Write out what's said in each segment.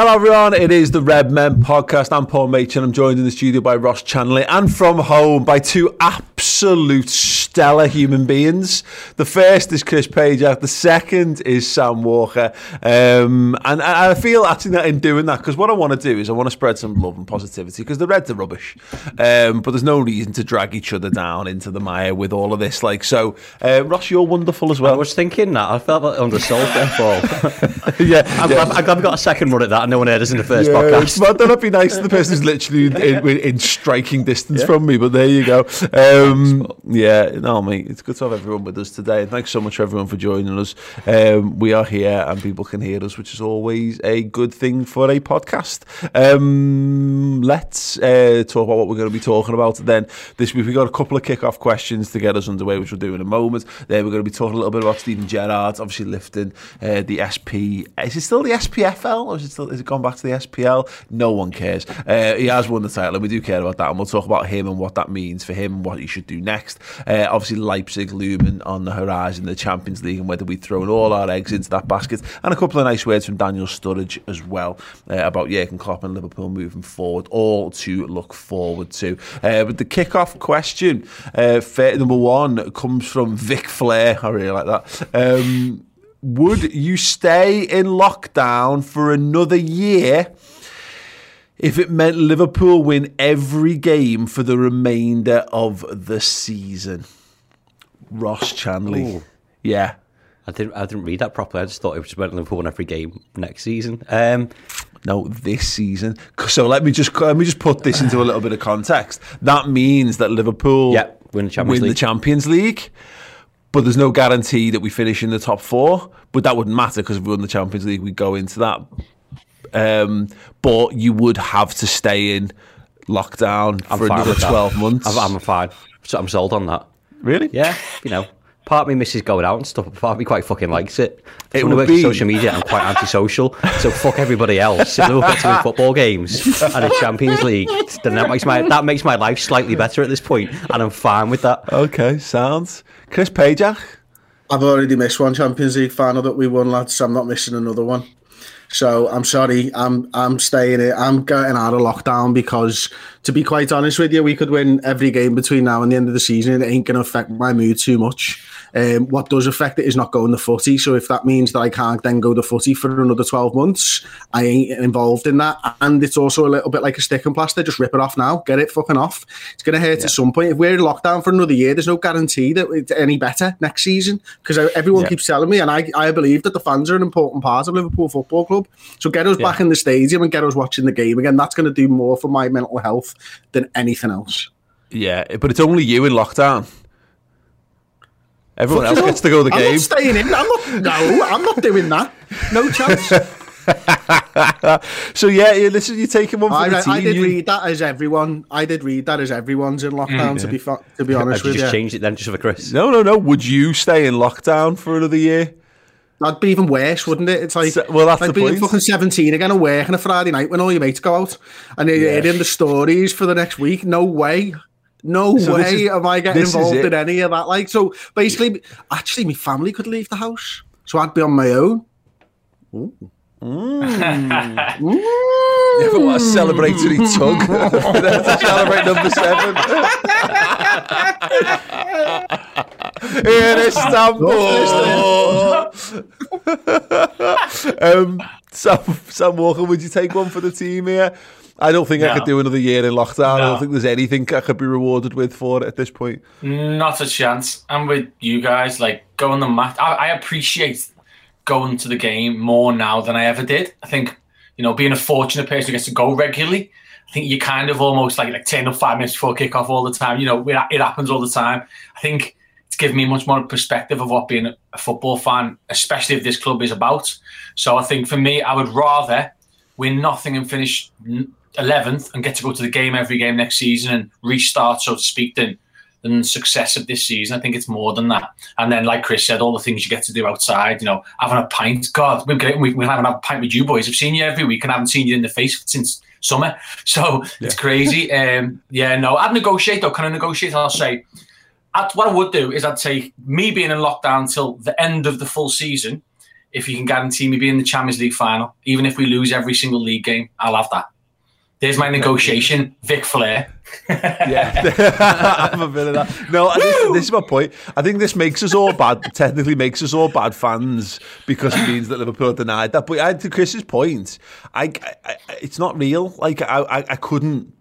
Hello, everyone. It is the Redmen podcast. I'm Paul Machin. I'm joined in the studio by Ross Chanley and from home by two absolute stellar human beings. The first is Chris Pajak. The second is Sam Walker. Um, and, and I feel actually that in doing that, because what I want to do is I want to spread some love and positivity because the Reds are rubbish. Um, but there's no reason to drag each other down into the mire with all of this. Like, so, uh, Ross, you're wonderful as well. I was thinking that. I felt like undersold there, Paul. yeah, I'm, yeah. glad, I'm glad we got a second run at that and no one heard us in the first Yeah, podcast. But that'd be nice to the person who's literally in, in, in striking distance from me. But there you go. Um, yeah, no, mate, it's good to have everyone with us today. And thanks so much, everyone, for joining us. Um, we are here and people can hear us, which is always a good thing for a podcast. Um, let's uh, talk about what we're going to be talking about then. This week, we've got a couple of kick-off questions to get us underway, which we'll do in a moment. Then we're going to be talking a little bit about Steven Gerrard, obviously lifting uh, the SP. Is it still the SPFL or is it still? Is it gone back to the SPL? No one cares. Uh, he has won the title, and we do care about that. And we'll talk about him and what that means for him and what he should do next. Uh, obviously, Leipzig looming on the horizon, the Champions League, and whether we've thrown all our eggs into that basket. And a couple of nice words from Daniel Sturridge as well uh, about Jurgen Klopp and Liverpool moving forward. All to look forward to. Uh, but the kick-off question, uh, number one, comes from Vic Flair. I really like that. Um, would you stay in lockdown for another year if it meant Liverpool win every game for the remainder of the season? Ross Chanley. Ooh. Yeah. I didn't. I didn't read that properly. I just thought it was meant Liverpool win every game next season. Um, No, this season. So let me just let me just put this into a little bit of context. That means that Liverpool Yeah, win the Champions win the Champions League, but there's no guarantee that we finish in the top four. But that wouldn't matter because if we won the Champions League, we go into that. Um, but you would have to stay in lockdown I'm for another with that. twelve months. I'm, I'm fine. So I'm sold on that. really? Yeah, you know, part of me misses going out and stuff, but part of me quite fucking likes it. It It when I would work in be- social media, I'm quite antisocial. So fuck everybody else. If Liverpool get to win football games and a Champions League, then that makes my that makes my life slightly better at this point, and I'm fine with that. Okay, sounds. Chris Pajak. I've already missed one Champions League final that we won, lads. So I'm not missing another one. So I'm sorry. I'm I'm staying here. I'm getting out of lockdown because, to be quite honest with you, we could win every game between now and the end of the season. It ain't to affect my mood too much. Um, what does affect it is not going to footy. So if that means that I can't then go to footy for another 12 months, I ain't involved in that. And it's also a little bit like a stick and plaster. Just rip it off now. Get it fucking off. It's going to hurt at some point. If we're in lockdown for another year, there's no guarantee that it's any better next season because everyone Yeah. keeps telling me, and I, I believe that the fans are an important part of Liverpool Football Club. So get us back in the stadium and get us watching the game again. That's going to do more for my mental health than anything else. Yeah, but it's only you in lockdown. Everyone else gets to go to the I'm game. not staying in. I'm not. No, I'm not doing that. No chance. So yeah, yeah, listen, you're taking one for I, the team. I did You- read that as everyone. I did read that as everyone's in lockdown. Mm. To be fa- to be Have honest you with just you, changed it then just for Chris? No, no, no. Would you stay in lockdown for another year? that'd be even worse, wouldn't it? It's like So- well, that's like the being point. fucking seventeen again and working a Friday night when all your mates go out and you're Yeah. hearing the stories for the next week. No way. No So way is- am I getting involved in any of that. Like, so basically, actually, my family could leave the house, so I'd be on my own. Ever want a celebratory tug? to celebrate number seven. Here in Istanbul. um, Sam, Sam Walker, would you take one for the team here? I don't think I could do another year in lockdown. I don't think there's anything I could be rewarded with for it at this point. Not a chance. I'm with you guys. Like going the mat. I, I appreciate going to the game more now than I ever did. I think, you know, being a fortunate person who gets to go regularly, I think you kind of almost like like turn up five minutes before kickoff all the time. You know, it, it happens all the time. I think given me much more perspective of what being a football fan, especially if this club is about. So I think for me, I would rather win nothing and finish 11th and get to go to the game every game next season and restart, so to speak, than than success of this season. I think it's more than that. And then, like Chris said, all the things you get to do outside, you know, having a pint. God, we're, getting, we, we're having a pint with you boys. I've seen you every week and I haven't seen you in the face since summer. So yeah. it's crazy. um, yeah, no, I'd negotiate though. Can I negotiate? I'll say, I'd, what I would do is I'd say me being in lockdown till the end of the full season. If you can guarantee me being in the Champions League final, even if we lose every single league game, I'll have that. There's my negotiation, Vic Flair. yeah, I'm a bit of that. No, this, this, is my point. I think this makes us all bad. Technically, makes us all bad fans because it means that Liverpool denied that. But I, to Chris's point, I, I, it's not real. Like I, I, I couldn't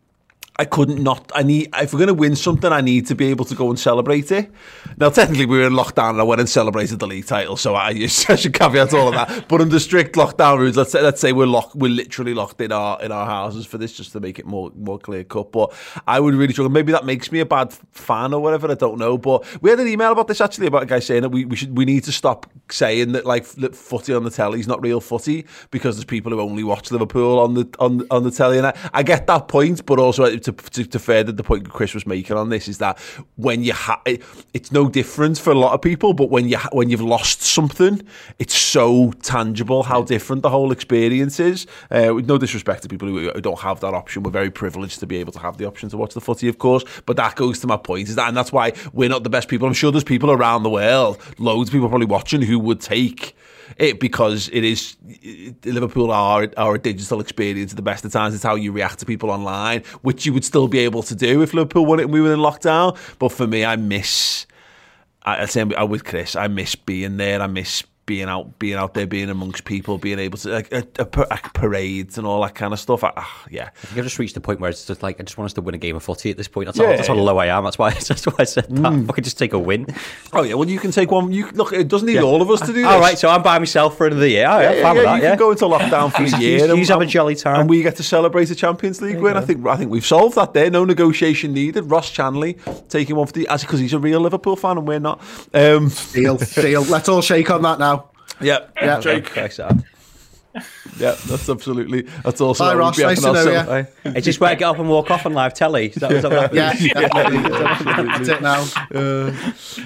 I couldn't not. I need if we're going to win something, I need to be able to go and celebrate it. Now, technically, we were in lockdown, and I went and celebrated the league title, so I, I should caveat all of that. But under strict lockdown rules, let's say let's say we're locked, we're literally locked in our in our houses for this, just to make it more more clear cut. But I would really struggle. Maybe that makes me a bad fan or whatever. I don't know. But we had an email about this actually about a guy saying that we, we should we need to stop saying that like footy on the telly is not real footy because there's people who only watch Liverpool on the on on the telly, and I, I get that point, but also to, to, to further the point Chris was making on this is that when you have, it, it's no different for a lot of people, but when you ha- when you've lost something, it's so tangible how different the whole experience is. Uh, with no disrespect to people who, who don't have that option, we're very privileged to be able to have the option to watch the footy, of course. But that goes to my point is that, and that's why we're not the best people. I'm sure there's people around the world, loads of people probably watching who would take it because it is Liverpool are are a digital experience at the best of times. It's how you react to people online, which you would still be able to do if Liverpool won it and we were in lockdown. But for me, I miss. I, say I'm with Chris. I miss being there. I miss being out, being out there, being amongst people, being able to like a, a, a parades and all that kind of stuff. I, uh, yeah, I think I've just reached the point where it's just like I just want us to win a game of footy at this point. That's, yeah, how, that's how low I am. That's why that's why I said that. Mm. I could just take a win. Oh yeah, well you can take one. You look, it doesn't need yeah. all of us to do. This. All right, so I'm by myself for another year. Oh, yeah, yeah, yeah, that, you can go into lockdown for a year. You have a jolly time, and we get to celebrate a Champions League win. I think I think we've solved that. There, no negotiation needed. Ross Chanley taking one for the as because he's a real Liverpool fan and we're not. Um, deal, deal. Let's all shake on that now. Yep. Yeah. Jake. Yeah, that's absolutely. That's also. Hi, Ross. Nice to know you. It's just where I get up and walk off on live telly. Is that, is that yeah, that's it now. Uh,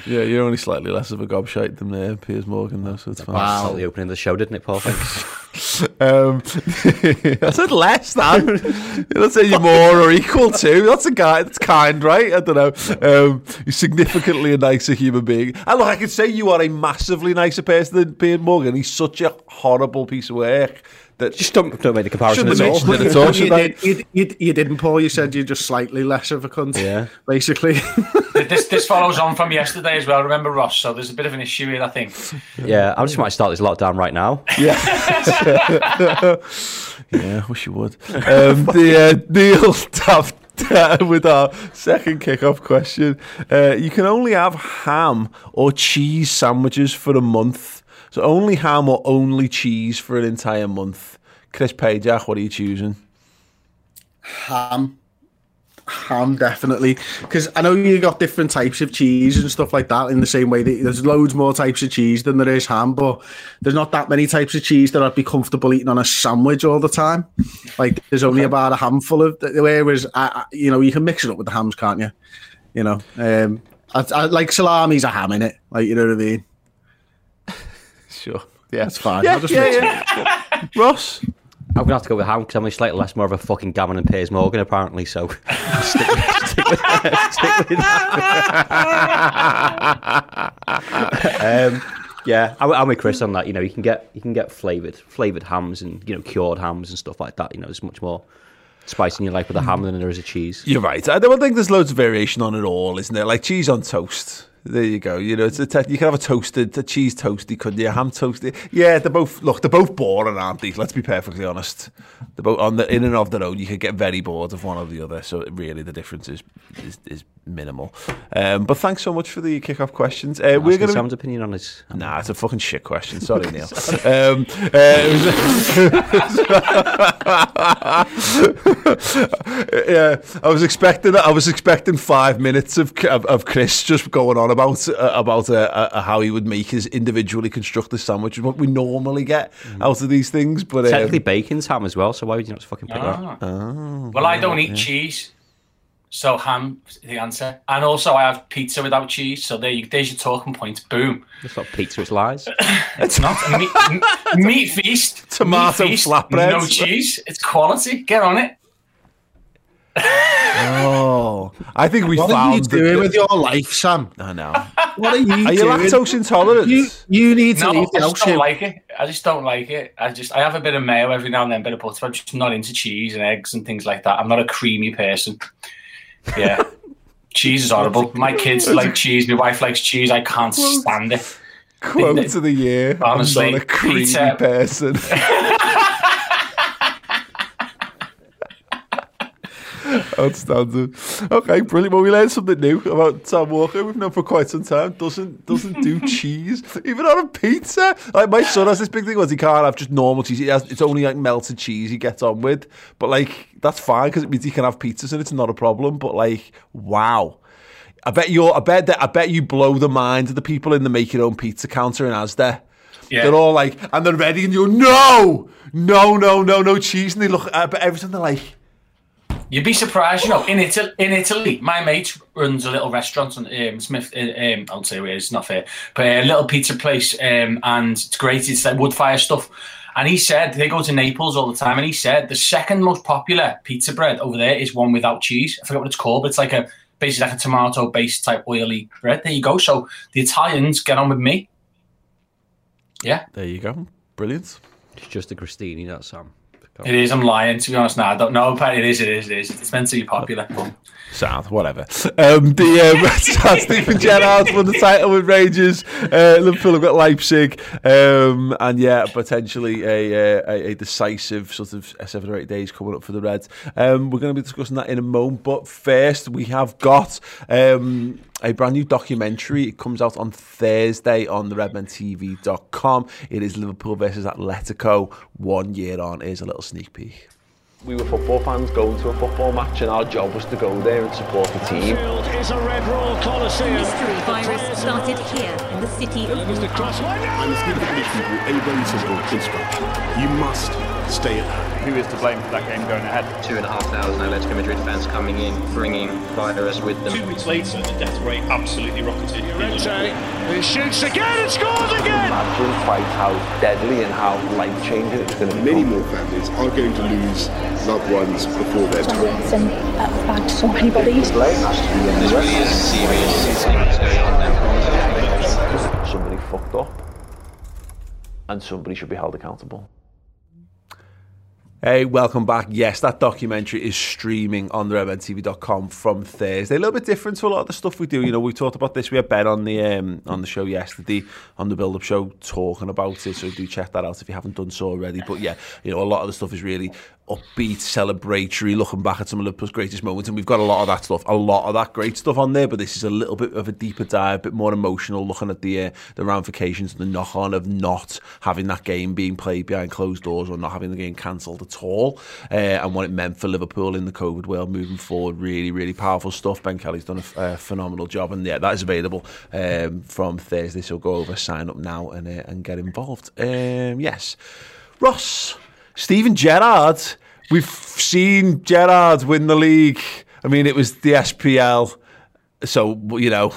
yeah, you're only slightly less of a gobshite than uh, Piers Morgan, though, so it's fine. Wow. That's the opening of the show, didn't it, Paul? Thanks. um, I said less than. say you're more or equal to. That's a guy. That's kind, right? I don't know. Um, you're significantly a nicer human being. And look, I could say you are a massively nicer person than Piers Morgan. He's such a horrible piece of work that just don't, don't make the comparison at all. At all you, did, you, you, you, didn't, Paul. You said you're just slightly less of a cunt. Yeah, basically. this this follows on from yesterday as well. Remember Ross? So there's a bit of an issue here, I think. Yeah, I just might start this lockdown right now. Yeah. yeah, I wish you would. Um, the uh, Neil Taft with our second kick-off question. Uh, you can only have ham or cheese sandwiches for a month so only ham or only cheese for an entire month. Chris Pajak, what are you choosing? Ham. Ham, definitely. Because I know you got different types of cheese and stuff like that in the same way that there's loads more types of cheese than there is ham, but there's not that many types of cheese that I'd be comfortable eating on a sandwich all the time. Like, there's only about a handful of, whereas, I, you know, you can mix it up with the hams, can't you? You know, um, I, I, like salami's a ham in it, like, you know what I mean? Sure. Yeah, that's fine. Yeah, yeah, yeah. Ross? I'm gonna have to go with Ham because I'm slightly less more of a fucking gammon and Piers Morgan apparently. So stick, stick with, stick with um, yeah, I, I'm with Chris on that. You know, you can get you can get flavored flavored hams and you know cured hams and stuff like that. You know, there's much more spice in your life with a ham than there is a cheese. You're right. I don't think there's loads of variation on it all, isn't there? Like cheese on toast There you go. You know, it's a te- you can have a toasted, a cheese toasty, couldn't you? A ham toasty. Yeah, they're both look. They're both boring, aren't they? Let's be perfectly honest. They're both on the in and of their own. You could get very bored of one or the other. So really, the difference is is, is minimal. Um, but thanks so much for the kick-off questions. Uh, we're going to Sam's opinion on his. Nah, it's a fucking shit question. Sorry, Neil. um, uh, yeah, I was expecting. that. I was expecting five minutes of of, of Chris just going on about uh, about uh, uh, how he would make his individually constructed sandwich, what we normally get out of these things. But um, Technically, bacon's ham as well. So why would you not fucking pick that? Ah. well, I don't eat cheese, so ham, the answer. And also, I have pizza without cheese. So there, you, there's your talking point. Boom. It's not pizza. It's lies. It's not meat, meat feast. Tomato meat feast, flatbreads. No cheese. It's quality. Get on it. Oh, I think we What are found you the- doing with your life, Sam? I know. What are you Are you lactose intolerant? You, you need to No, leave I just don't Hugh. like it. I just don't like it. I just I have a bit of mayo every now and then, bit of butter. But I'm just not into cheese and eggs and things like that. I'm not a creamy person. Yeah. cheese is horrible. My kids like cheese. My wife likes cheese. I can't stand it. Quote of the year. Honestly, I'm not a creamy pizza- person. Outstanding. Okay, brilliant. Well, we learned something new about Sam Walker. We've known for quite some time. Doesn't doesn't do cheese, even on a pizza. Like my son has this big thing was he can't have just normal cheese. He has, it's only like melted cheese he gets on with. But like that's fine because it means he can have pizzas and it's not a problem. But like, wow. I bet you're. I bet that. I bet you blow the minds of the people in the make your own pizza counter in Asda. Yeah. They're all like, and they're ready, and you're no, no, no, no, no cheese, and they look. Uh, but every time they're like, You'd be surprised, you know. In Italy, in Italy, my mate runs a little restaurant on um, Smith. uh, Um, I'll say where it's not fair, but a little pizza place, um, and it's great. It's like wood fire stuff. And he said they go to Naples all the time, and he said the second most popular pizza bread over there is one without cheese. I forget what it's called, but it's like a basically like a tomato-based type oily bread. There you go. So the Italians get on with me. Yeah, there you go, brilliant. It's just a Christini, that's Sam. It is. I'm lying. To be honest, now I don't know, but it is. It is. It is. It's meant to be popular. South, whatever. Um, the um, Steven Gerrard won the title with Rangers. Uh, Liverpool have got Leipzig, um, and yeah, potentially a, uh, a, a decisive sort of seven or eight days coming up for the Reds. Um, we're going to be discussing that in a moment, but first we have got. Um, a brand new documentary. It comes out on Thursday on the redmentv.com. It is Liverpool versus Atletico one year on. Here's a little sneak peek. We were football fans going to a football match, and our job was to go there and support the team. Field is a red raw Coliseum. mystery virus started here in the city of Mr. Crossway. I'm speaking to these people a very simple instruction. You must stay at home. Who is to blame for that game going ahead? Two and a half thousand Atletico Madrid fans coming in, bringing virus with them. Two weeks later, the death rate absolutely rocketed. Llorente, who shoots again and scores again. Imagine quite how deadly and how life changing it's going to be. Many more families are going to lose loved ones before their time. Some uh, bagged so many bodies. This really is serious thing that's going on there. Somebody fucked up, and somebody should be held accountable. Hey, welcome back. Yes, that documentary is streaming on the redmentv.com from Thursday. A little bit different to a lot of the stuff we do. You know, we talked about this. We had Ben on the um, on the show yesterday, on the build-up show, talking about it. So do check that out if you haven't done so already. But yeah, you know, a lot of the stuff is really upbeat, celebratory, looking back at some of Liverpool's greatest moments. And we've got a lot of that stuff, a lot of that great stuff on there. But this is a little bit of a deeper dive, a bit more emotional, looking at the uh, the ramifications and the knock-on of not having that game being played behind closed doors or not having the game cancelled at all, uh, and what it meant for Liverpool in the COVID world moving forward. Really, really powerful stuff. Ben Kelly's done a phenomenal job, and yeah, that is available um, from Thursday. So go over, sign up now, and uh, and get involved. Um, yes, Ross, Steven Gerrard. We've seen Gerrard win the league. I mean, it was the SPL, so you know,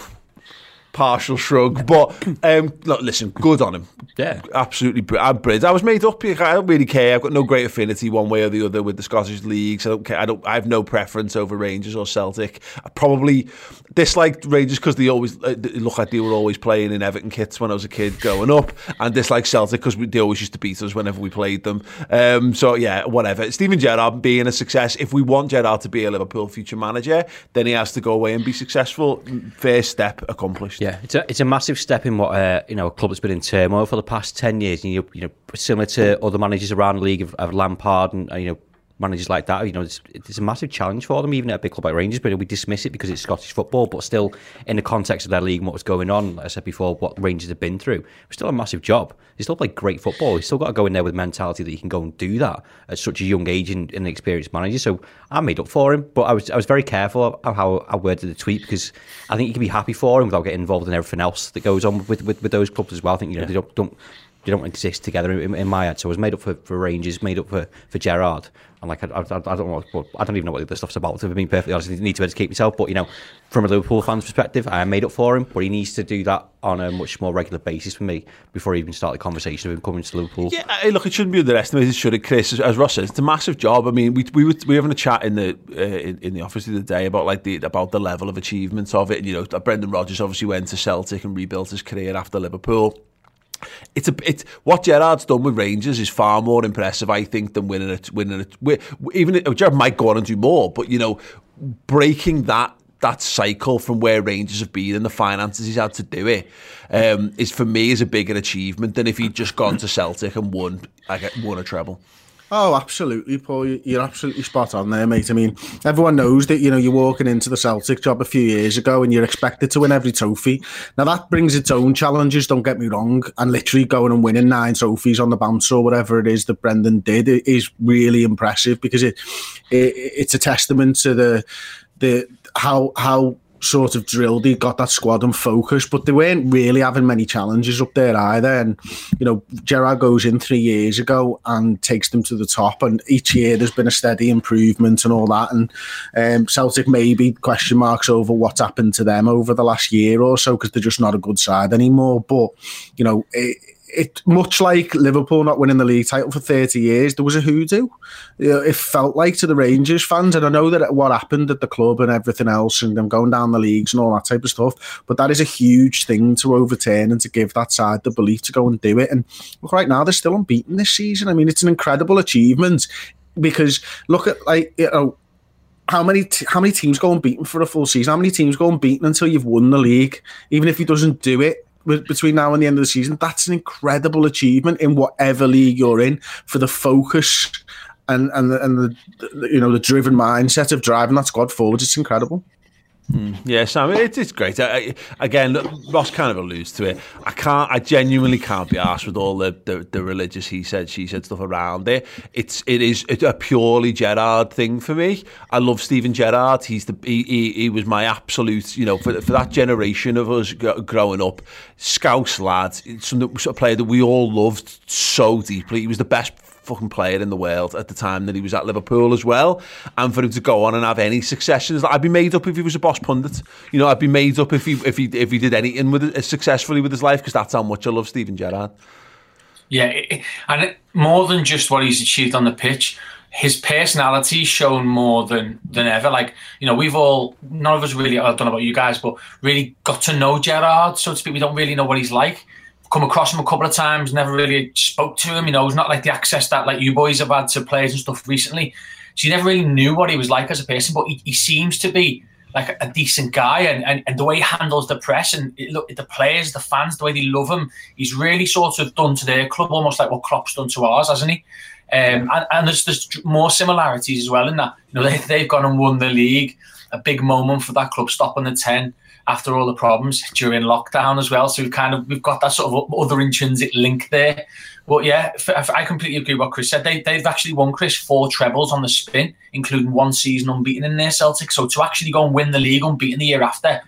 partial shrug. But um, look, listen, good on him. Yeah. absolutely. br- I'm brilliant. I was made up. I don't really care. I've got no great affinity one way or the other with the Scottish leagues. I don't care. I don't. I have no preference over Rangers or Celtic. I probably disliked Rangers because they always uh, look like they were always playing in Everton kits when I was a kid growing up, and dislike Celtic because they always used to beat us whenever we played them. Um, so yeah, whatever. Steven Gerrard being a success. If we want Gerrard to be a Liverpool future manager, then he has to go away and be successful. First step accomplished. Yeah, it's a it's a massive step in what uh, you know a club that's been in turmoil for the past ten years. And you you know similar to other managers around the league of, of Lampard and uh, you know managers like that. You know, it's, it's a massive challenge for them, even at a big club like Rangers. But we dismiss it because it's Scottish football. But still, in the context of their league and what was going on, like I said before, what Rangers have been through, it's still a massive job. They still play great football. You still got to go in there with mentality that you can go and do that at such a young age and, and an experienced manager. So I made up for him, but I was I was very careful of how I worded the tweet because I think you can be happy for him without getting involved in everything else that goes on with with, with those clubs as well. I think you know yeah. they don't, don't they don't exist together in, in, my head. So I was made up for, for Rangers, made up for, for Gerrard. And like I, I, I don't know, I don't even know what the stuff's about. To be perfectly honest, you need to educate yourself. But you know, from a Liverpool fan's perspective, I made up for him. But he needs to do that on a much more regular basis for me before I even start the conversation of him coming to Liverpool. Yeah, look, it shouldn't be underestimated, should it, Chris? As, as Ross says, it's a massive job. I mean, we we were, we were having a chat in the uh, in, in, the office the other day about like the about the level of achievements of it. And, you know, Brendan Rodgers obviously went to Celtic and rebuilt his career after Liverpool it's a it's what Gerrard's done with Rangers is far more impressive, I think, than winning it. Winning it, even Gerrard might go on and do more, but you know, breaking that that cycle from where Rangers have been and the finances he's had to do it um, is for me is a bigger achievement than if he'd just gone to Celtic and won like won a treble. Oh, absolutely, Paul. You're absolutely spot on there, mate. I mean, everyone knows that you know you're walking into the Celtic job a few years ago and you're expected to win every trophy. Now that brings its own challenges. Don't get me wrong. And literally going and winning nine trophies on the bounce or whatever it is that Brendan did is really impressive because it, it it's a testament to the the how how sort of drilled. He got that squad and focused, but they weren't really having many challenges up there either. And you know, Gerrard goes in three years ago and takes them to the top, and each year there's been a steady improvement and all that. And um, Celtic maybe question marks over what's happened to them over the last year or so because they're just not a good side anymore. But you know. It, it much like Liverpool not winning the league title for 30 years, there was a hoodoo. It felt like to the Rangers fans, and I know that what happened at the club and everything else, and them going down the leagues and all that type of stuff. But that is a huge thing to overturn and to give that side the belief to go and do it. And look, right now they're still unbeaten this season. I mean, it's an incredible achievement because look at like you know how many t- how many teams go unbeaten for a full season? How many teams go unbeaten until you've won the league? Even if he doesn't do it between now and the end of the season. That's an incredible achievement in whatever league you're in for the focus and and the, and the, the you know the driven mindset of driving that squad forward. It's incredible. Mm, yeah, Sam, it, it's great. I, again, look, Ross kind of alludes to it. I can't, I genuinely can't be asked with all the, the, the, religious he said, she said stuff around it. It's it is a purely Gerrard thing for me. I love Steven Gerrard. He's the he, he, he was my absolute, you know, for for that generation of us growing up, Scouse lad, some a player that we all loved so deeply. He was the best fucking player in the world at the time that he was at Liverpool as well. And for him to go on and have any successes, I'd be made up if he was a boss pundit. You know, I'd be made up if he if he if he did anything with it, successfully with his life because that's how much I love Steven Gerrard. Yeah, and more than just what he's achieved on the pitch, his personality shown more than than ever. Like you know, we've all none of us really. I don't know about you guys, but really got to know Gerrard, so to speak. We don't really know what he's like come across him a couple of times, never really spoke to him. You know, it's not like the access that like you boys have had to players and stuff recently. So you never really knew what he was like as a person, but he, he seems to be like a, decent guy and, and, and the way he handles the press and it, look the players, the fans, the way they love him, he's really sort of done to their club almost like what Klopp's done to ours, hasn't he? Um, and, and there's, there's more similarities as well in that. You know, they, they've gone and won the league, a big moment for that club stopping the 10 after all the problems during lockdown as well. So we've kind of we've got that sort of other intrinsic link there. But yeah, I completely agree with what Chris said. They, they've actually won Chris four trebles on the spin, including one season unbeaten in their Celtic. So to actually go and win the league unbeaten the year after,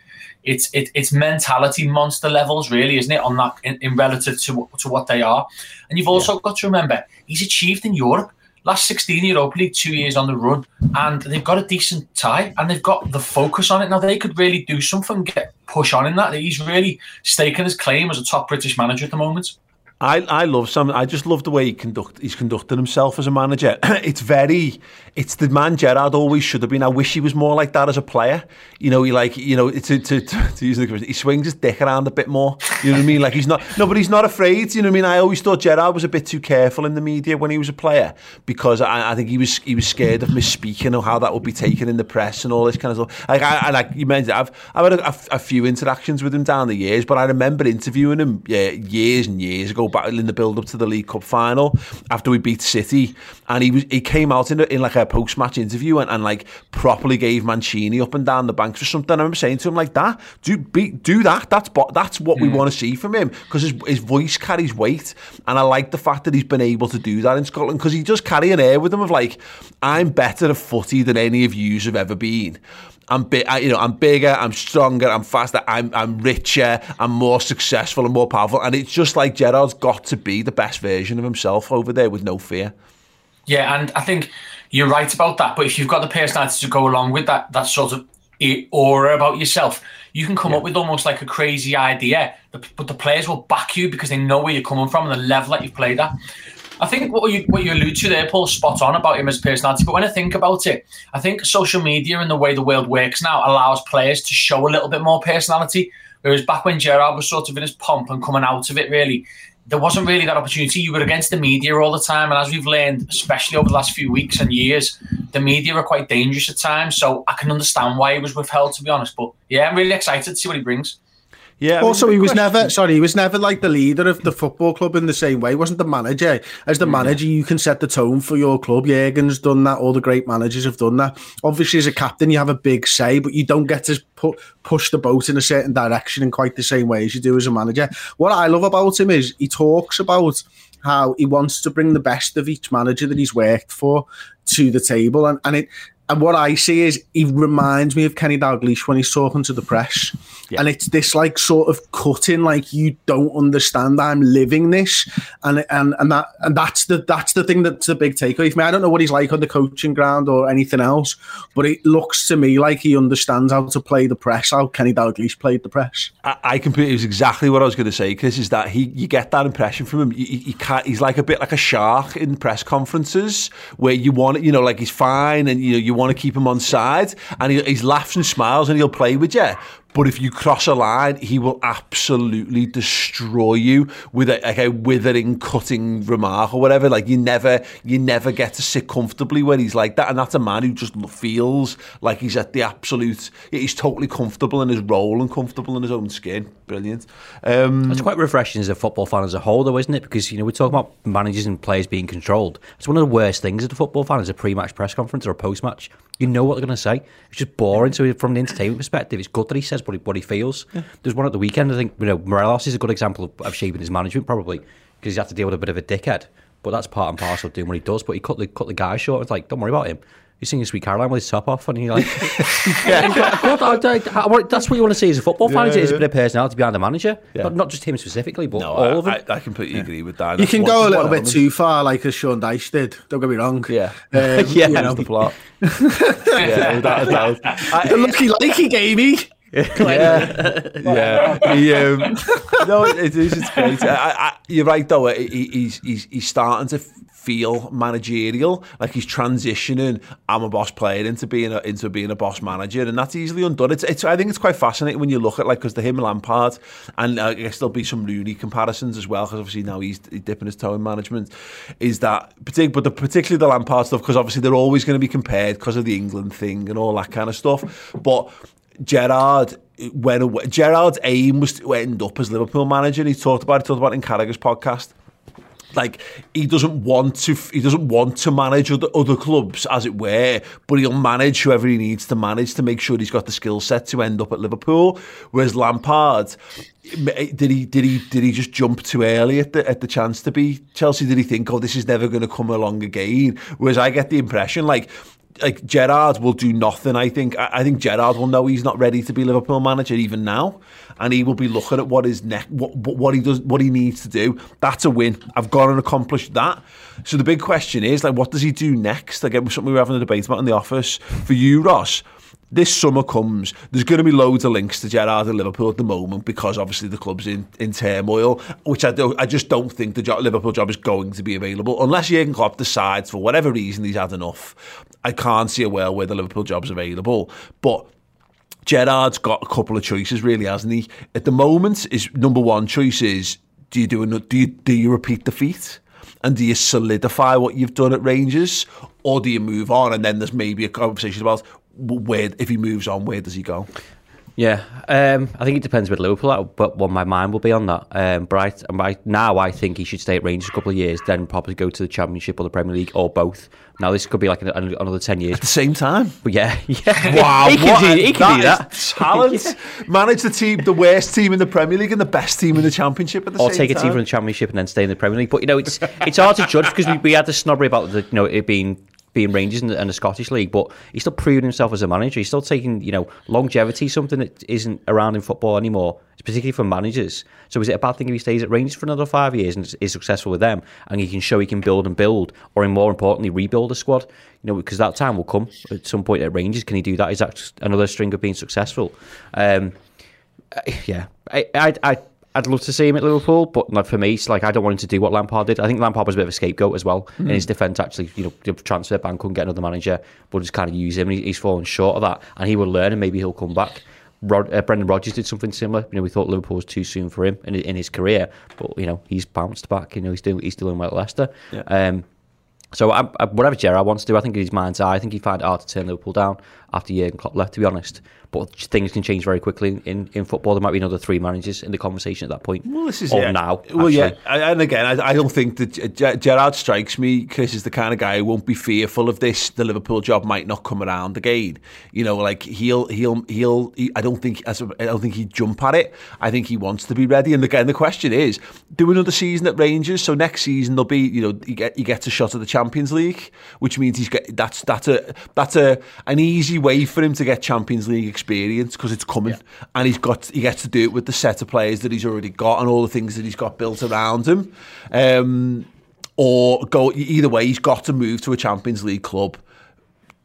it's it, it's mentality monster levels, really, isn't it? On that in, in relative to to what they are, and you've also yeah. got to remember he's achieved in Europe last 16 Europa League, two years on the run, and they've got a decent tie and they've got the focus on it. Now they could really do something, get push on in that. He's really staking his claim as a top British manager at the moment. I, I love Sam. I just love the way he conduct he's conducting himself as a manager. it's very, it's the man Gerrard always should have been. I wish he was more like that as a player. You know, he like you know to to, to, to use the he swings his dick around a bit more. You know what I mean? Like he's not no, but he's not afraid. You know what I mean? I always thought Gerrard was a bit too careful in the media when he was a player because I, I think he was he was scared of misspeaking or how that would be taken in the press and all this kind of stuff. Like I, I like you mentioned, I've I've had a, a, a few interactions with him down the years, but I remember interviewing him yeah, years and years ago back in the build up to the League Cup final after we beat City, and he was he came out in, a, in like a post match interview and, and like properly gave Mancini up and down the bank for something. I remember saying to him like that, do be, do that. That's that's what we hmm. want to see from him because his his voice carries weight, and I like the fact that he's been able to do that in Scotland because he does carry an air with him of like I'm better at footy than any of yous have ever been. I'm big, you know, I'm bigger, I'm stronger, I'm faster, I'm I'm richer, I'm more successful and more powerful. And it's just like Gerrard's got to be the best version of himself over there with no fear. Yeah, and I think you're right about that. But if you've got the personality to go along with that, that sort of eh, aura about yourself, you can come yeah. up with almost like a crazy idea. But the players will back you because they know where you're coming from and the level that you've played at. I think what you what you allude to there, Paul, spot on about him as personality. But when I think about it, I think social media and the way the world works now allows players to show a little bit more personality. Whereas back when Gerrard was sort of in his pomp and coming out of it, really, there wasn't really that opportunity. You were against the media all the time, and as we've learned, especially over the last few weeks and years, the media are quite dangerous at times. So I can understand why he was withheld, to be honest. But yeah, I'm really excited to see what he brings. Yeah. also, he was question. never sorry. He was never like the leader of the football club in the same way. He wasn't the manager. As the mm. manager, you can set the tone for your club. Jurgen's done that. All the great managers have done that. Obviously, as a captain, you have a big say, but you don't get to put push the boat in a certain direction in quite the same way as you do as a manager. What I love about him is he talks about how he wants to bring the best of each manager that he's worked for to the table, and and it and what I see is he reminds me of Kenny Dalglish when he's talking to the press. Yeah. And it's this like sort of cutting, like you don't understand. I'm living this, and and and that and that's the that's the thing that's the big takeaway for me. I don't know what he's like on the coaching ground or anything else, but it looks to me like he understands how to play the press. How Kenny Dalglish played the press. I, I completely was exactly what I was going to say. Chris is that he you get that impression from him. He, he can't, he's like a bit like a shark in press conferences where you want you know like he's fine and you know you want to keep him on side, and he, he laughs and smiles and he'll play with you. But if you cross a line, he will absolutely destroy you with a, like a withering, cutting remark or whatever. Like you never, you never get to sit comfortably when he's like that. And that's a man who just feels like he's at the absolute. He's totally comfortable in his role and comfortable in his own skin. Brilliant. Um, it's quite refreshing as a football fan as a whole, though, isn't it? Because you know we talk about managers and players being controlled. It's one of the worst things as a football fan is a pre-match press conference or a post-match. You know what they're going to say. It's just boring. So from the entertainment perspective, it's good that he says what he, what he feels. Yeah. There's one at the weekend. I think you know Morelos is a good example of, of shaping his management probably because he's had to deal with a bit of a dickhead. But that's part and parcel of doing what he does. But he cut the cut the guy short. It's like don't worry about him. He's singing Sweet Caroline with his top off, and he's like, yeah. God, I, I, I, that's what you want to see as a football fan. Yeah, is a bit of personality behind the manager, yeah. not, not just him specifically, but no, all of them. I, completely agree with that. You can go a little bit too far, like as Sean Dyche did. Don't get me wrong. Yeah, um, yeah, you know. the plot. yeah, without a doubt. the lucky like he gave me. yeah, yeah. He, um, no, it is. It's great. I, I, you're right, though. He, he's he's he's starting to feel managerial, like he's transitioning. I'm a boss player into being a, into being a boss manager, and that's easily undone. It's, it's I think it's quite fascinating when you look at like because the him Lampard, and uh, I guess there'll be some Rooney comparisons as well because obviously now he's, dipping his toe in management. Is that particular, but the, particularly the Lampard stuff because obviously they're always going to be compared because of the England thing and all that kind of stuff, but. Gerrard away. Gerrard's aim was to end up as Liverpool manager. And He talked about it, talked about it in Carragher's podcast like he doesn't want to he doesn't want to manage other, other clubs as it were but he'll manage whoever he needs to manage to make sure he's got the skill set to end up at Liverpool. Whereas Lampard eh, did he did he did he just jump too early at the at the chance to be Chelsea? Did he think oh this is never going to come along again? Whereas I get the impression like like Gerrard will do nothing. I think. I, think Gerrard will know he's not ready to be Liverpool manager even now, and he will be looking at what is next, what, what he does, what he needs to do. That's a win. I've gone and accomplished that. So the big question is like, what does he do next? Again, something we were having a debate about in the office. For you, Ross, this summer comes, there's going to be loads of links to Gerrard and Liverpool at the moment because obviously the club's in, in turmoil, which I don't, I just don't think the job, Liverpool job is going to be available unless Jurgen Klopp decides for whatever reason he's had enough. I can't see a world where the Liverpool job's available, but. Gerrard's got a couple of choices, really, hasn't he? At the moment, his number one choice is: do you do a, do you do you repeat defeat? and do you solidify what you've done at Rangers, or do you move on? And then there's maybe a conversation about where, if he moves on, where does he go? Yeah, um, I think it depends with Liverpool, but what my mind will be on that. Um, but I, I, now I think he should stay at Rangers a couple of years, then probably go to the Championship or the Premier League or both. Now this could be like an, another ten years at the same time. But yeah, yeah. Wow, he can do, he can that do that. Talent. yeah. Manage the team, the worst team in the Premier League and the best team in the Championship at the or same time. Or take a team from the Championship and then stay in the Premier League. But you know, it's it's hard to judge because we, we had the snobbery about the you know it being being Rangers and, and the Scottish League, but he's still proving himself as a manager. He's still taking, you know, longevity, something that isn't around in football anymore, particularly for managers. So is it a bad thing if he stays at Rangers for another five years and is successful with them, and he can show he can build and build, or more importantly, rebuild a squad? You know, because that time will come at some point at Rangers. Can he do that? Is that another string of being successful? Um, yeah, I, I, I I'd love to see him at Liverpool, but like for me, it's like I don't want him to do what Lampard did. I think Lampard was a bit of a scapegoat as well mm. in his defence. Actually, you know, the transfer ban couldn't get another manager, but just kind of use him, and he's fallen short of that. And he will learn, and maybe he'll come back. Rod, uh, Brendan Rodgers did something similar. You know, we thought Liverpool was too soon for him in, in his career, but you know, he's bounced back. You know, he's doing he's doing well at Leicester. Yeah. Um, so I, I, whatever Gerrard wants to do, I think in his mind's eye, I think he find it hard to turn Liverpool down after Jurgen Klopp left. To be honest, but things can change very quickly in, in football. There might be another three managers in the conversation at that point. Well, this is or yeah. now. Well, actually. yeah, and again, I, I don't think that Gerrard strikes me. Chris is the kind of guy who won't be fearful of this. The Liverpool job might not come around again. You know, like he'll he'll he'll. He, I don't think as a, I don't think he'd jump at it. I think he wants to be ready. And again, the question is, do another season at Rangers. So next season there'll be you know he, get, he gets a shot at the Champions League, which means he's get that's that's a that's a an easy way for him to get Champions League experience because it's coming, yeah. and he's got he gets to do it with the set of players that he's already got and all the things that he's got built around him. Um, or go either way, he's got to move to a Champions League club.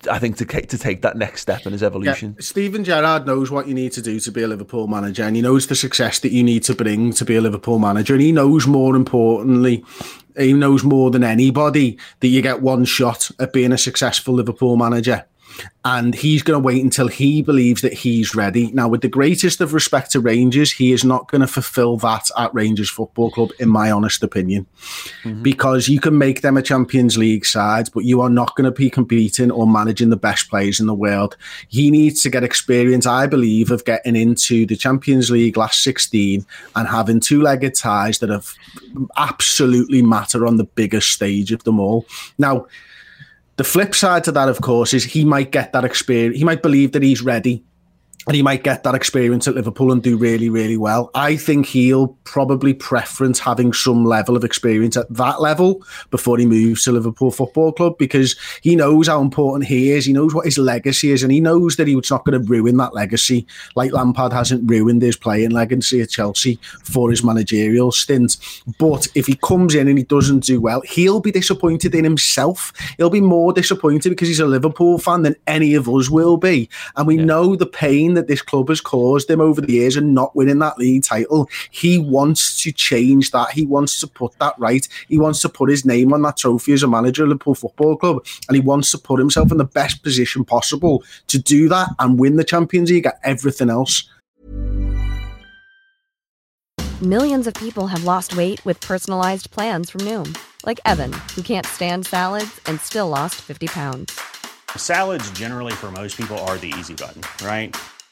I think to to take that next step in his evolution. Yeah, Steven Gerrard knows what you need to do to be a Liverpool manager, and he knows the success that you need to bring to be a Liverpool manager, and he knows more importantly, he knows more than anybody that you get one shot at being a successful Liverpool manager and he's going to wait until he believes that he's ready. Now, with the greatest of respect to Rangers, he is not going to fulfill that at Rangers Football Club, in my honest opinion, mm-hmm. because you can make them a Champions League side, but you are not going to be competing or managing the best players in the world. He needs to get experience, I believe, of getting into the Champions League last 16 and having two legged ties that have absolutely matter on the biggest stage of them all. Now, the flip side to that, of course, is he might get that experience. He might believe that he's ready and he might get that experience at Liverpool and do really, really well. I think he'll probably preference having some level of experience at that level before he moves to Liverpool Football Club because he knows how important he is. He knows what his legacy is, and he knows that he's not going to ruin that legacy like Lampard hasn't ruined his playing legacy at Chelsea for his managerial stint. But if he comes in and he doesn't do well, he'll be disappointed in himself. He'll be more disappointed because he's a Liverpool fan than any of us will be, and we yeah. know the pain pain that this club has caused him over the years and not winning that league title. He wants to change that. He wants to put that right. He wants to put his name on that trophy as a manager of Liverpool Football Club. And he wants to put himself in the best position possible to do that and win the Champions League at everything else. Millions of people have lost weight with personalized plans from Noom, like Evan, who can't stand salads and still lost 50 pounds. Salads, generally, for most people, are the easy button, right?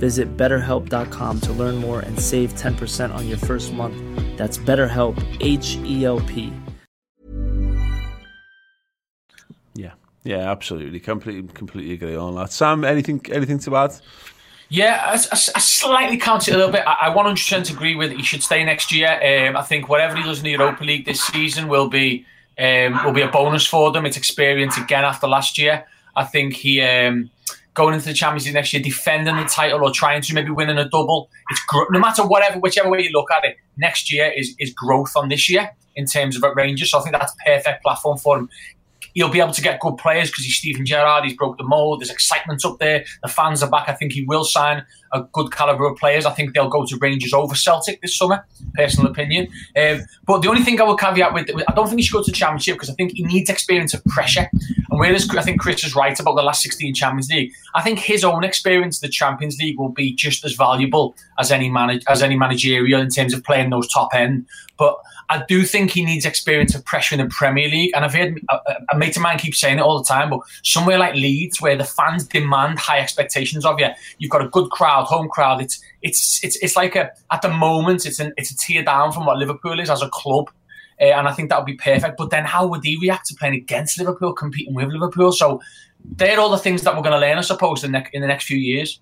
Visit betterhelp.com to learn more and save 10% on your first month. That's BetterHelp, H E L P. Yeah, yeah, absolutely, completely, completely agree on that. Sam, anything, anything to add? Yeah, I, I, I slightly counter it a little bit. I, I 100% agree with he should stay next year. Um, I think whatever he does in the Europa League this season will be um, will be a bonus for them. It's experience again after last year. I think he um, going into the Champions League next year, defending the title or trying to maybe winning a double. It's gr- no matter whatever, whichever way you look at it. Next year is is growth on this year in terms of at Rangers. So I think that's a perfect platform for him. He'll be able to get good players because he's Steven Gerrard. He's broke the mold. There's excitement up there. The fans are back. I think he will sign a good caliber of players. I think they'll go to Rangers over Celtic this summer. Personal opinion. Um, but the only thing I would caveat with, I don't think he should go to the Championship because I think he needs experience of pressure. And whereas I think Chris is right about the last 16 Champions League, I think his own experience of the Champions League will be just as valuable as any manage, as any managerial in terms of playing those top end. But I do think he needs experience of pressure in the Premier League. And I've heard a, a mate of mine keep saying it all the time, but somewhere like Leeds, where the fans demand high expectations of you, you've got a good crowd, home crowd. It's it's it's it's like a at the moment it's an it's a tear down from what Liverpool is as a club. Uh, and I think that would be perfect. But then, how would he react to playing against Liverpool, competing with Liverpool? So, they're all the things that we're going to learn, I suppose, in the, in the next few years.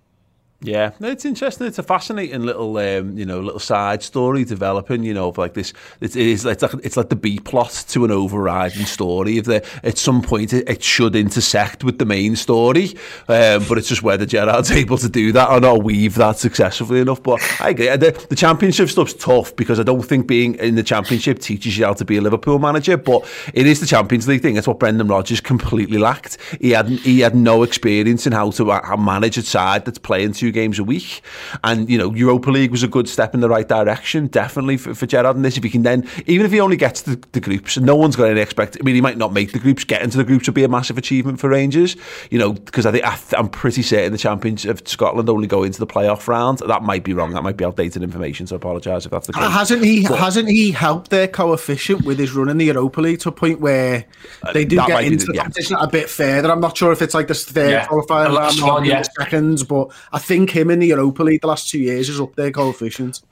Yeah, it's interesting. It's a fascinating little, um, you know, little side story developing. You know, of like this. It is. It's like it's like the B plot to an overriding story. If the at some point it, it should intersect with the main story, um, but it's just whether Gerrard's able to do that or not weave that successfully enough. But I agree. The, the championship stuff's tough because I don't think being in the championship teaches you how to be a Liverpool manager. But it is the Champions League thing. That's what Brendan Rodgers completely lacked. He had he had no experience in how to how manage a side that's playing two games a week. And, you know, Europa League was a good step in the right direction, definitely for, for Gerrard in this. If he can then, even if he only gets the, the groups, no one's got any expect. I mean, he might not make the groups, get into the groups would be a massive achievement for Rangers, you know, because I think I'm pretty certain the champions of Scotland only go into the playoff round. That might be wrong. That might be outdated information. So I apologise if that's the case. Hasn't he? But, hasn't he helped their coefficient with his run in the Europa League to a point where uh, they do get into the, the yeah. competition a bit further? I'm not sure if it's like the third yeah. qualifier round, one, yeah. seconds, but I think him in the Europa League the last two years is up there coefficient.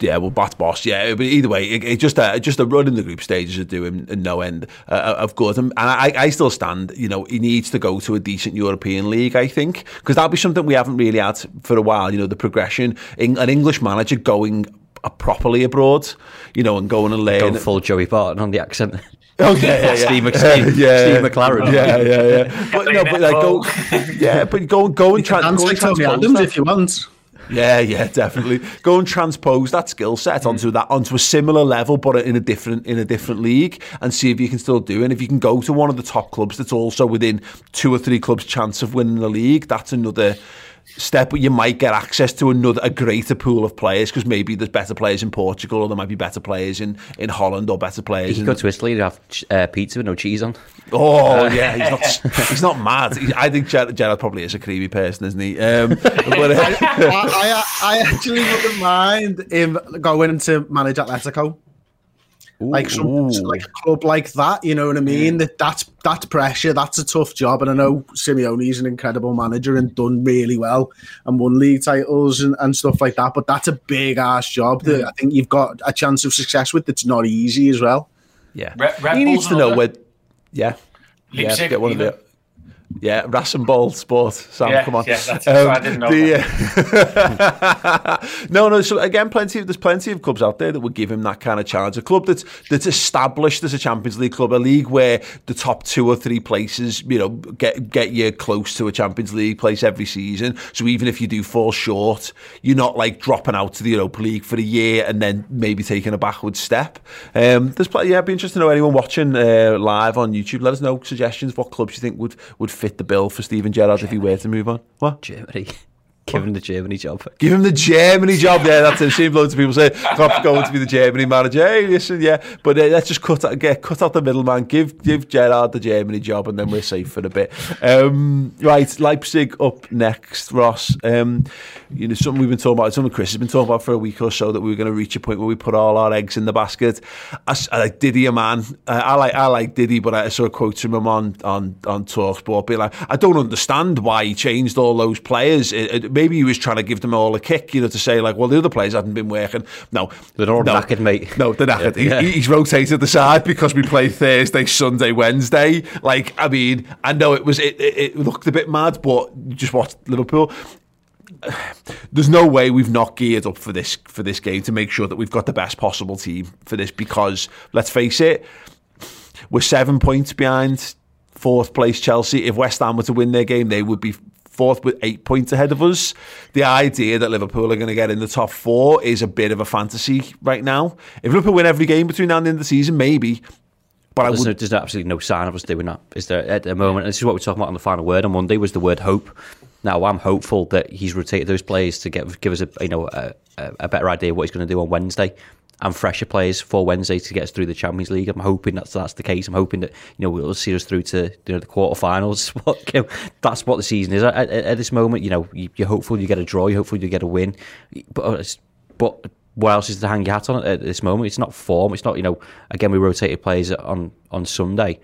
Yeah, well, bat boss. Yeah, but either way, it, it just uh, just a run in the group stages of doing no end uh, of good. And I, I still stand. You know, he needs to go to a decent European league. I think because that'll be something we haven't really had for a while. You know, the progression, in, an English manager going properly abroad, you know, and going and learning. Go full Joey Barton on the accent. Oh yeah, yeah, yeah. Steve, Mc, Steve, yeah, Steve McClaren. Yeah, yeah, yeah. But no, but like go, yeah, but go, go and, tra- go and transpose Tony Adams if you want. Yeah, yeah, definitely. Go and transpose that skill set mm-hmm. onto that onto a similar level, but in a different in a different league, and see if you can still do it. And if you can go to one of the top clubs that's also within two or three clubs' chance of winning the league, that's another step, you might get access to another a greater pool of players because maybe there's better players in Portugal or there might be better players in, in Holland or better players. You in... go to Italy and have uh, pizza with no cheese on. Oh uh, yeah, he's not he's not mad. He, I think Gerrard, Gerrard probably is a creamy person, isn't he? Um, but, uh... I, I, I actually wouldn't mind him going to manage Atletico. Ooh, like some like a club like that, you know what I mean? That that's that's pressure. That's a tough job, and I know Simeone is an incredible manager and done really well and won league titles and, and stuff like that. But that's a big ass job that mm. I think you've got a chance of success with. That's not easy as well. Yeah, Red, Red he needs to know where. Yeah, Leipzig, yeah, get one of the. Yeah, RasenBallsport. Sam, yeah, come on. Yeah, that's um, I didn't know. The, uh, no, no. So again, plenty. Of, there's plenty of clubs out there that would give him that kind of challenge. A club that's that's established as a Champions League club, a league where the top two or three places, you know, get get you close to a Champions League place every season. So even if you do fall short, you're not like dropping out to the Europa League for a year and then maybe taking a backward step. Um, there's plenty. Yeah, it'd be interesting to know anyone watching uh, live on YouTube. Let us know suggestions. What clubs you think would would fit the bill for Steven Gerrard if he were to move on? What? Germany. Give him the Germany job. Give him the Germany job. Yeah, that's it. Seen loads of people say Klopp's going to be the Germany manager. Hey, listen, yeah, but uh, let's just cut out, get cut out the middleman. Give give Gerrard the Germany job, and then we're safe for a bit. Um, right, Leipzig up next. Ross, um, you know something we've been talking about. Something Chris has been talking about for a week or so that we were going to reach a point where we put all our eggs in the basket. I, I like Didi Hamann. I like I like Didi, but I saw a quote from him on on on Talksport, being like, I don't understand why he changed all those players. It, it, maybe he was trying to give them all a kick, you know, to say like, well, the other players hadn't been working. No, they're all no, knackered, mate. No, they're knackered. Yeah. He, he's rotated the side because we play Thursday, Sunday, Wednesday. Like, I mean, I know it was it, it, it looked a bit mad, but just watch Liverpool. There's no way we've not geared up for this for this game to make sure that we've got the best possible team for this because let's face it, we're seven points behind fourth place Chelsea. If West Ham were to win their game, they would be fourth with eight points ahead of us. The idea that Liverpool are going to get in the top four is a bit of a fantasy right now. If Liverpool win every game between now and the end of the season, maybe. But there's, I would, no, there's absolutely no sign of us doing that. Is there at the moment? And this is what we're talking about on the final word on Monday. Was the word hope? Now I'm hopeful that he's rotated those players to get give us a you know a, a better idea of what he's going to do on Wednesday and fresher players for Wednesday to get us through the Champions League. I'm hoping that's that's the case. I'm hoping that you know we'll see us through to you know the quarterfinals. What you know, that's what the season is at, at, at, this moment. You know you, you're hopeful you get a draw. You're hopeful you get a win. But but what else is to hang your hat on at this moment? It's not form. It's not you know. Again, we rotated players on on Sunday.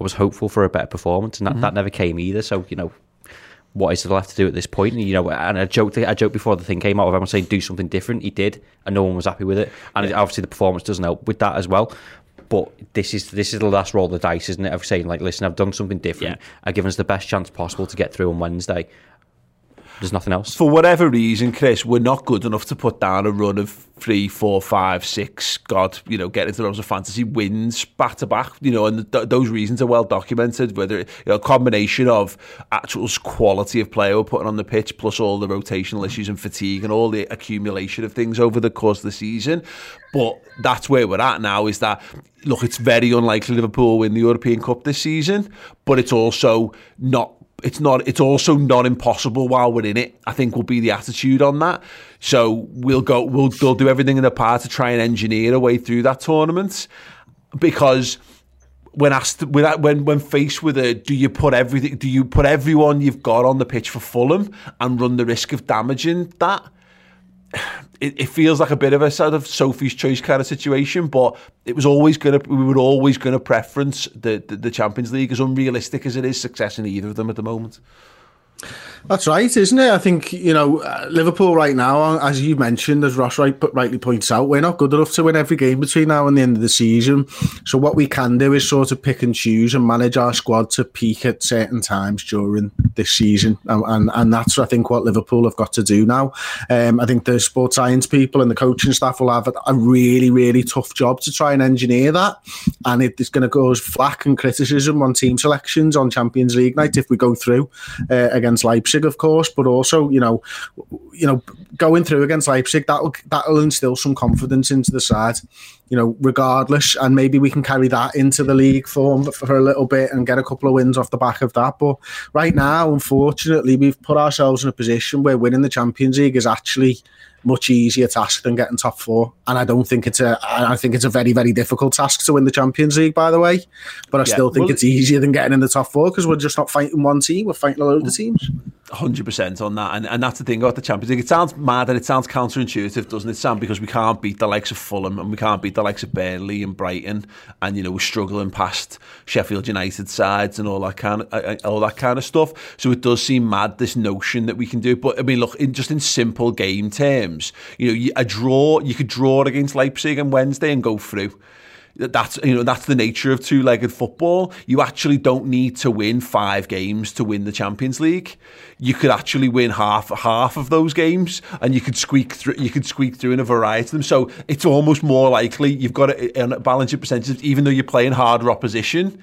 I was hopeful for a better performance, and that, mm-hmm. that never came either. So you know, what is there left to do at this point? And, you know, and I joked, I joked before the thing came out of everyone saying do something different. He did, and no one was happy with it. And yeah. obviously the performance doesn't help with that as well. But this is this is the last roll of the dice, isn't it? Of saying like, listen, I've done something different. Yeah. I've given us the best chance possible to get through on Wednesday. There's nothing else. For whatever reason, Chris, we're not good enough to put down a run of three, four, five, six. God, you know, get into those of fantasy wins back to back. You know, and th- those reasons are well documented. Whether you know, a combination of actual quality of player we're putting on the pitch, plus all the rotational issues and fatigue and all the accumulation of things over the course of the season. But that's where we're at now. Is that look? It's very unlikely Liverpool win the European Cup this season, but it's also not it's not it's also not impossible while we're in it. I think will be the attitude on that. So we'll go we'll, they'll do everything in their power to try and engineer a way through that tournament. Because when asked when when faced with a do you put everything do you put everyone you've got on the pitch for Fulham and run the risk of damaging that it, it, feels like a bit of a sort of Sophie's choice kind of situation, but it was always to, we were always to preference the, the, the Champions League as unrealistic as it is success in either of them at the moment. That's right, isn't it? I think you know uh, Liverpool right now, as you mentioned, as Ross right, rightly points out, we're not good enough to win every game between now and the end of the season. So what we can do is sort of pick and choose and manage our squad to peak at certain times during this season, and and, and that's I think what Liverpool have got to do now. Um, I think the sports science people and the coaching staff will have a really really tough job to try and engineer that, and it's going to cause flack and criticism on team selections on Champions League night if we go through uh, against Leipzig Leipzig, of course, but also you know, you know, going through against Leipzig that'll that'll instill some confidence into the side, you know, regardless, and maybe we can carry that into the league form for a little bit and get a couple of wins off the back of that. But right now, unfortunately, we've put ourselves in a position where winning the Champions League is actually much easier task than getting top four. And I don't think it's a. I think it's a very very difficult task to win the Champions League. By the way, but I yeah, still think well, it's easier than getting in the top four because we're just not fighting one team. We're fighting a load of teams. Hundred percent on that, and and that's the thing about the Champions League. It sounds mad and it sounds counterintuitive, doesn't it, Sam? Because we can't beat the likes of Fulham and we can't beat the likes of Burnley and Brighton, and you know we're struggling past Sheffield United sides and all that kind of uh, uh, all that kind of stuff. So it does seem mad this notion that we can do. It. But I mean, look, in just in simple game terms, you know, a draw you could draw against Leipzig on Wednesday and go through that's you know that's the nature of two-legged football. You actually don't need to win five games to win the Champions League. You could actually win half half of those games, and you could squeak through. You could squeak through in a variety of them. So it's almost more likely you've got a, a balance your percentages, even though you're playing harder opposition.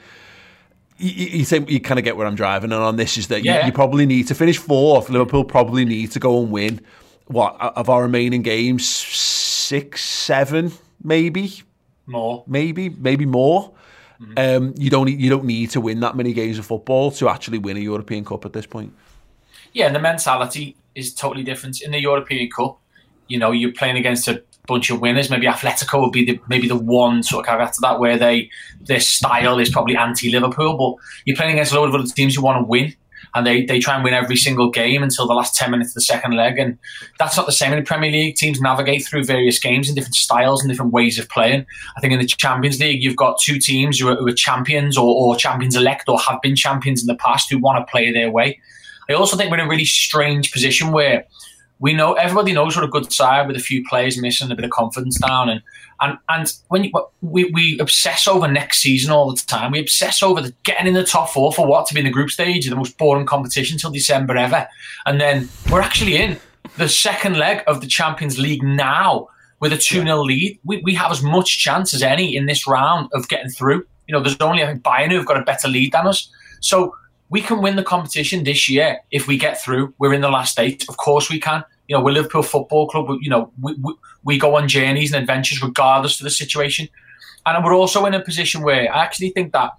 You, you, think you kind of get where I'm driving, and on this is that yeah. you, you probably need to finish fourth. Liverpool probably need to go and win what of our remaining games, six, seven, maybe more, maybe, maybe more. Mm-hmm. Um, you don't you don't need to win that many games of football to actually win a European Cup at this point. Yeah, and the mentality is totally different in the European Cup. You know, you're playing against a bunch of winners. Maybe Atletico would be the maybe the one sort of caveat to that, where they their style is probably anti-Liverpool, but you're playing against a load of other teams who want to win and they, they try and win every single game until the last 10 minutes of the second leg. And that's not the same in the Premier League. Teams navigate through various games in different styles and different ways of playing. I think in the Champions League, you've got two teams who are, who are champions or, or champions elect or have been champions in the past who want to play their way. I also think we're in a really strange position where we know everybody knows we're a good side with a few players missing, a bit of confidence down, and and and when you, we we obsess over next season all the time, we obsess over the, getting in the top four for what to be in the group stage, the most boring competition till December ever, and then we're actually in the second leg of the Champions League now with a 2 0 lead. We, we have as much chance as any in this round of getting through. You know, there's only, I think, Bayern who've got a better lead than us. So we can win the competition this year if we get through. We're in the last eight. Of course we can. You know, we're Liverpool Football Club. You know, we, we, we go on journeys and adventures regardless of the situation. And we're also in a position where I actually think that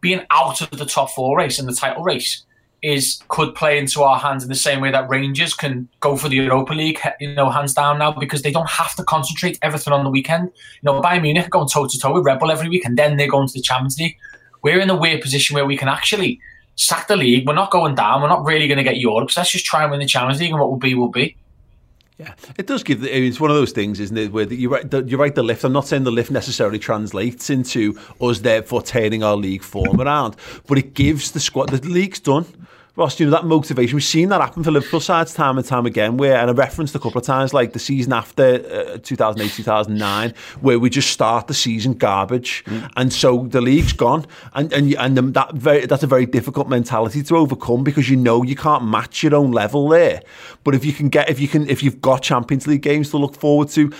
being out of the top four race and the title race is could play into our hands in the same way that Rangers can go for the Europa League, you know, hands down now because they don't have to concentrate everything on the weekend. You know, Bayern Munich are going toe to toe with Red Bull every week, and then they're going to the Champions League. We're in a weird position where we can actually sack the league. We're not going down. We're not really going to get Europe. So let's just try and win the Champions League, and what will be will be. Yeah, it does give. It's one of those things, isn't it? Where you write, the, you write the lift. I'm not saying the lift necessarily translates into us therefore turning our league form around, but it gives the squad. The league's done. Ross, you know, that motivation, we've seen that happen for Liverpool sides time and time again, where, and I referenced a couple of times, like the season after uh, 2008, 2009, where we just start the season garbage. Mm. And so the league's gone. And, and, and that very, that's a very difficult mentality to overcome because you know you can't match your own level there. But if you can get, if you can, if you've got Champions League games to look forward to,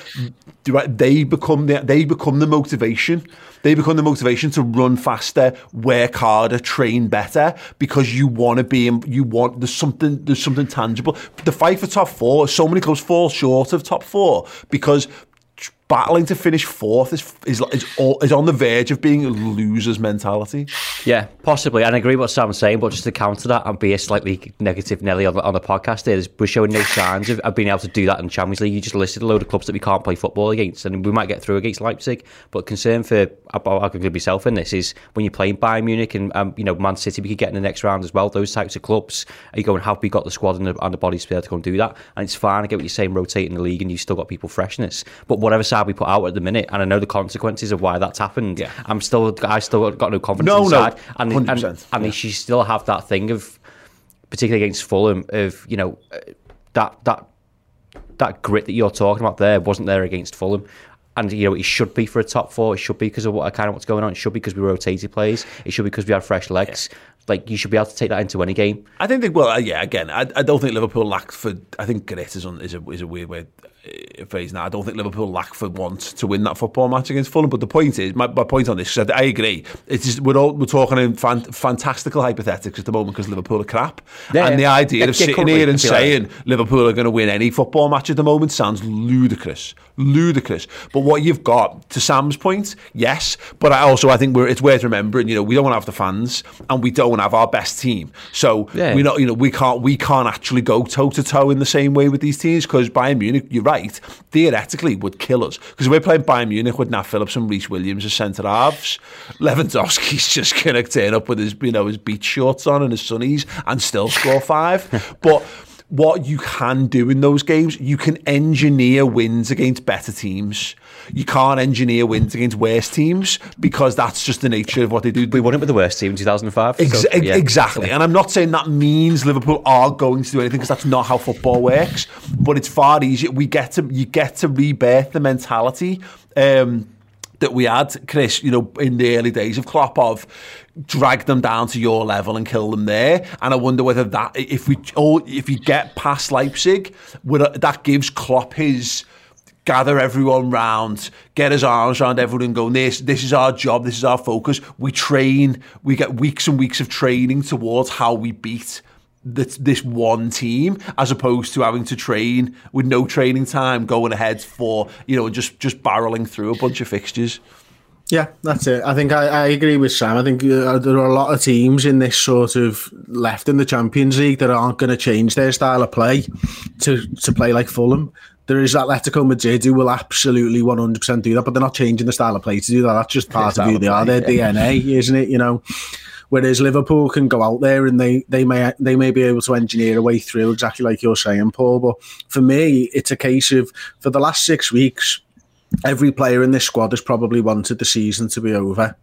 they become the, they become the motivation they become the motivation to run faster, work harder, train better because you want to be you want there's something there's something tangible. The fight for top four, so many clubs fall short of top four because battling to finish fourth is is is, is on the verge of being a loser's mentality. Yeah, possibly. And I agree with what Sam's saying, but just to counter that and be a slightly negative Nelly on the, on the podcast, is we're showing no signs of, of, being able to do that in Champions League. You just listed a load of clubs that we can't play football against, and we might get through against Leipzig. But concern for I'll include myself in this is when you're playing Bayern Munich and um, you know Man City, we could get in the next round as well. Those types of clubs, are you going? Have we got the squad and the, and the bodies to be able to go and do that? And it's fine. I get what you're saying, rotating the league, and you've still got people freshness. But whatever side we put out at the minute, and I know the consequences of why that's happened. Yeah. I'm still, I still got no confidence no, inside. No, and, 100%, and, and yeah. you still have that thing of, particularly against Fulham, of you know, that that that grit that you're talking about there wasn't there against Fulham and you know it should be for a top four. It should be because of what kind of what's going on. It should be because we rotated players. It should be because we had fresh legs. Yeah. Like you should be able to take that into any game. I think they well, uh, yeah. Again, I, I don't think Liverpool lack for. I think grit is, on, is a is a weird way phrase now. I don't think Liverpool lack for want to win that football match against Fulham. But the point is, my, my point on this, I, I agree. It's just, we're all we're talking in fan, fantastical hypothetics at the moment because Liverpool are crap. Yeah, and the idea yeah, of sitting here and saying like. Liverpool are going to win any football match at the moment sounds ludicrous, ludicrous. But what you've got, to Sam's point, yes. But I also I think we're, it's worth remembering. You know, we don't want to have the fans and we don't have our best team. So yeah. we not, you know, we can't we can't actually go toe to toe in the same way with these teams because Bayern Munich, you're right theoretically would kill us. Because we're playing Bayern Munich with Nat Phillips and Rhys Williams as centre halves. Lewandowski's just going to turn up with his, you know, his beach shorts on and his sunnies and still score five. but what you can do in those games, you can engineer wins against better teams. You can't engineer wins against worse teams because that's just the nature of what they do. We won it with the worst team in 2005. Ex- so, yeah. Exactly. And I'm not saying that means Liverpool are going to do anything because that's not how football works. But it's far easier. We get to you get to rebirth the mentality. Um, that we had, Chris, you know, in the early days of Klopp of drag them down to your level and kill them there. And I wonder whether that, if we, or if you get past Leipzig, would uh, that gives Klopp his gather everyone round, get his arms around everyone and go, this, this is our job, this is our focus. We train, we get weeks and weeks of training towards how we beat this, this one team as opposed to having to train with no training time going ahead for, you know, just, just barreling through a bunch of fixtures. Yeah, that's it. I think I, I agree with Sam. I think uh, there are a lot of teams in this sort of left in the Champions League that aren't going to change their style of play to to play like Fulham. There is Atletico Madrid who will absolutely 100% do that, but they're not changing the style of play to do that. That's just part of who they are, their yeah. DNA, isn't it? You know, whereas Liverpool can go out there and they they may they may be able to engineer a way through exactly like you're saying, Paul. But for me, it's a case of for the last six weeks every player in this squad has probably wanted the season to be over.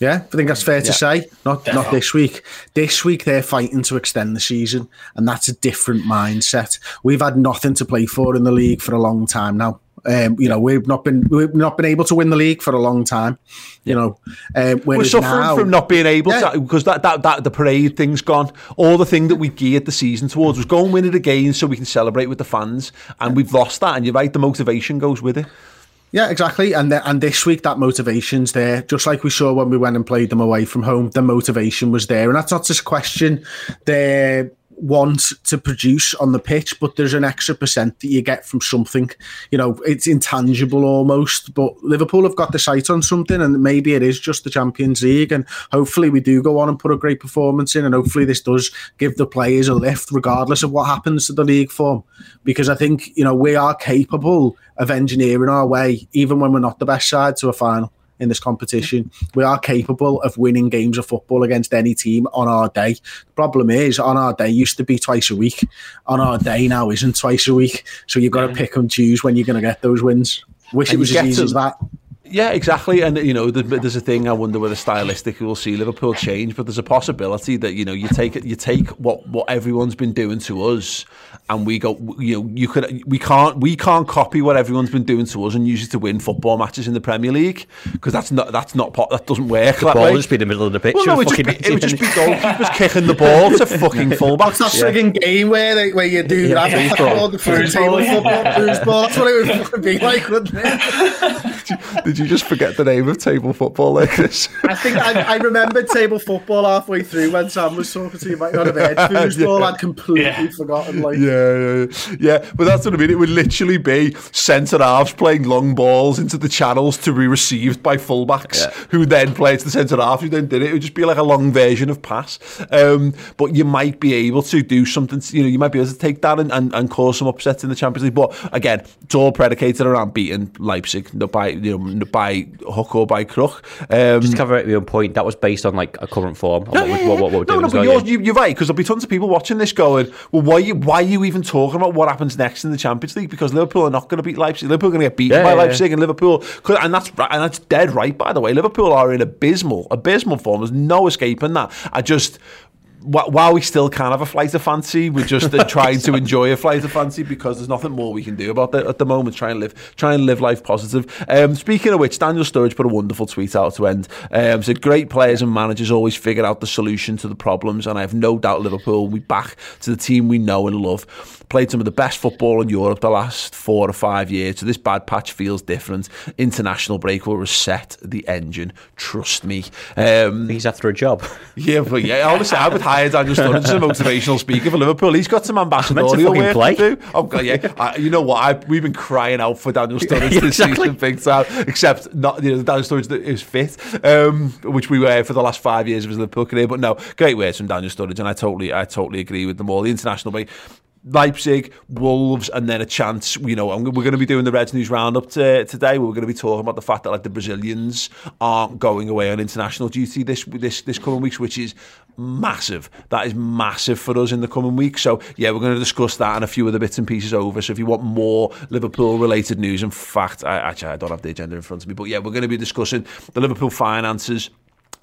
Yeah, I think that's fair to yeah. say. Not Definitely. not this week. This week they're fighting to extend the season, and that's a different mindset. We've had nothing to play for in the league for a long time now. Um, you know, we've not been we've not been able to win the league for a long time. You know, um, we're suffering now, from not being able yeah. to because that, that that the parade thing's gone. All the thing that we geared the season towards was go and win it again so we can celebrate with the fans, and we've lost that. And you're right, the motivation goes with it. Yeah, exactly. And the, and this week that motivation's there, just like we saw when we went and played them away from home. The motivation was there, and that's not just a question their want to produce on the pitch, but there's an extra percent that you get from something. You know, it's intangible almost. But Liverpool have got the sight on something, and maybe it is just the Champions League. And hopefully, we do go on and put a great performance in, and hopefully, this does give the players a lift, regardless of what happens to the league form. Because I think you know we are capable of engineering our way, even when we're not the best side, to a final in this competition. We are capable of winning games of football against any team on our day. The problem is, on our day used to be twice a week. On our day now isn't twice a week. So you've got to pick and choose when you're going to get those wins. Wish and it was as easy to, as that. Yeah, exactly. And you know, there's a thing. I wonder whether stylistically we'll see Liverpool change, but there's a possibility that you know you take it, you take what what everyone's been doing to us, and we go, you know, you could, we can't, we can't copy what everyone's been doing to us and use it to win football matches in the Premier League because that's not, that's not, that doesn't work. The ball would just be in the middle of the pitch. Well, no, it, just be, it would just be goalkeepers kicking the ball to fucking fullbacks. That's that frigging game where they, where you do yeah, that. Football, the table football, foosball. That's what it would be like, wouldn't it? Did you just forget the name of table football like Chris? I think I, I remembered table football halfway through when Sam was talking to you about your head. Foosball, yeah. I'd completely yeah. forgotten. Like, yeah, yeah, yeah. Yeah, but that's what I mean. It would literally be centre halves playing long balls into the channels to be received by fullbacks, yeah. who then play to the centre half, who then did it. It would just be like a long version of pass. Um, but you might be able to do something. You know, you might be able to take that and, and, and cause some upsets in the Champions League. But again, it's all predicated around beating Leipzig, by you know by hook or by crook. Um, just to cover your point, that was based on like a current form. No, what, what, what, we're doing. No, no, but you're, you're, right because there'll be tons of people watching this going, well, why are you why are you even talking about what happens next in the Champions League because Liverpool are not going to beat Leipzig. Liverpool are going to get beaten yeah, by yeah, Leipzig, and Liverpool, and that's and that's dead right. By the way, Liverpool are in abysmal, abysmal form. There's no escaping that. I just while we still can have a flight of fancy, we're just trying to enjoy a flight of fancy because there's nothing more we can do about that at the moment. Try and live, try and live life positive. Um, speaking of which, Daniel Sturridge put a wonderful tweet out to end. Um, said, "Great players and managers always figure out the solution to the problems, and I have no doubt Liverpool will be back to the team we know and love." Played some of the best football in Europe the last four or five years, so this bad patch feels different. International break will reset the engine. Trust me. Um, He's after a job. Yeah, but yeah, obviously I would hire Daniel Sturridge as a motivational speaker for Liverpool. He's got some ambassadorial work play. to do. Oh, yeah. I, you know what? I, we've been crying out for Daniel Sturridge yeah, this exactly. season, big time. Except not you know Daniel Sturridge that is fit, um, which we were for the last five years of his Liverpool career. But no, great words from Daniel Sturridge, and I totally, I totally agree with them all. The international break Leipzig, Wolves, and then a chance. You know, we're going to be doing the Reds News Roundup to, today. We're going to be talking about the fact that like the Brazilians aren't going away on international duty this this this coming weeks, which is massive. That is massive for us in the coming weeks. So yeah, we're going to discuss that and a few other bits and pieces over. So if you want more Liverpool related news, in fact, I actually I don't have the agenda in front of me, but yeah, we're going to be discussing the Liverpool finances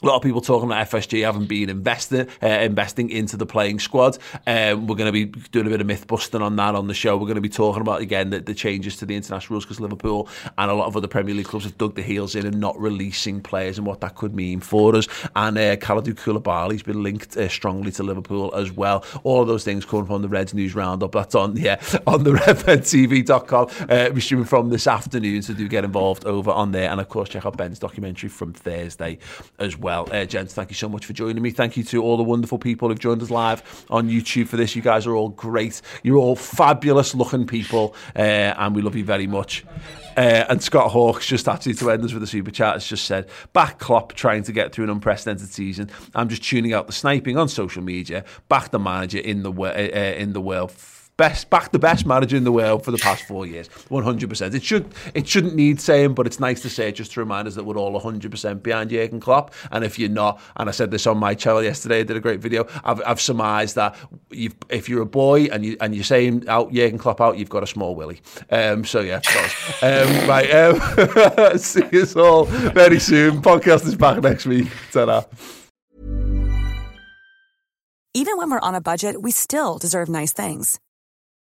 a lot of people talking about FSG having been invested, uh, investing into the playing squad. Um, we're going to be doing a bit of myth busting on that on the show. We're going to be talking about again the, the changes to the international rules because Liverpool and a lot of other Premier League clubs have dug the heels in and not releasing players and what that could mean for us. And uh, Kalidou Koulibaly's been linked uh, strongly to Liverpool as well. All of those things coming from the Reds News Roundup. That's on yeah on the redmentv.com. Uh, we're streaming from this afternoon, so do get involved over on there. And of course, check out Ben's documentary from Thursday as well well. Uh, gents, thank you so much for joining me. Thank you to all the wonderful people who've joined us live on YouTube for this. You guys are all great. You're all fabulous looking people, uh, and we love you very much. Uh, and Scott Hawks, just actually to end us with a super chat, has just said, back Klopp trying to get through an unprecedented season. I'm just tuning out the sniping on social media. Back the manager in the, uh, uh, in the world best back the best manager in the world for the past four years, one hundred percent. It should it shouldn't need saying, but it's nice to say just to remind us that we're all one hundred percent behind Jurgen Klopp. And if you're not, and I said this on my channel yesterday, I did a great video. I've, I've surmised that if you're a boy and you and you're saying out Jurgen Klopp out, you've got a small willy. Um, so yeah, um, right. Um, see us all very soon. Podcast is back next week. Ta-da. Even when we're on a budget, we still deserve nice things.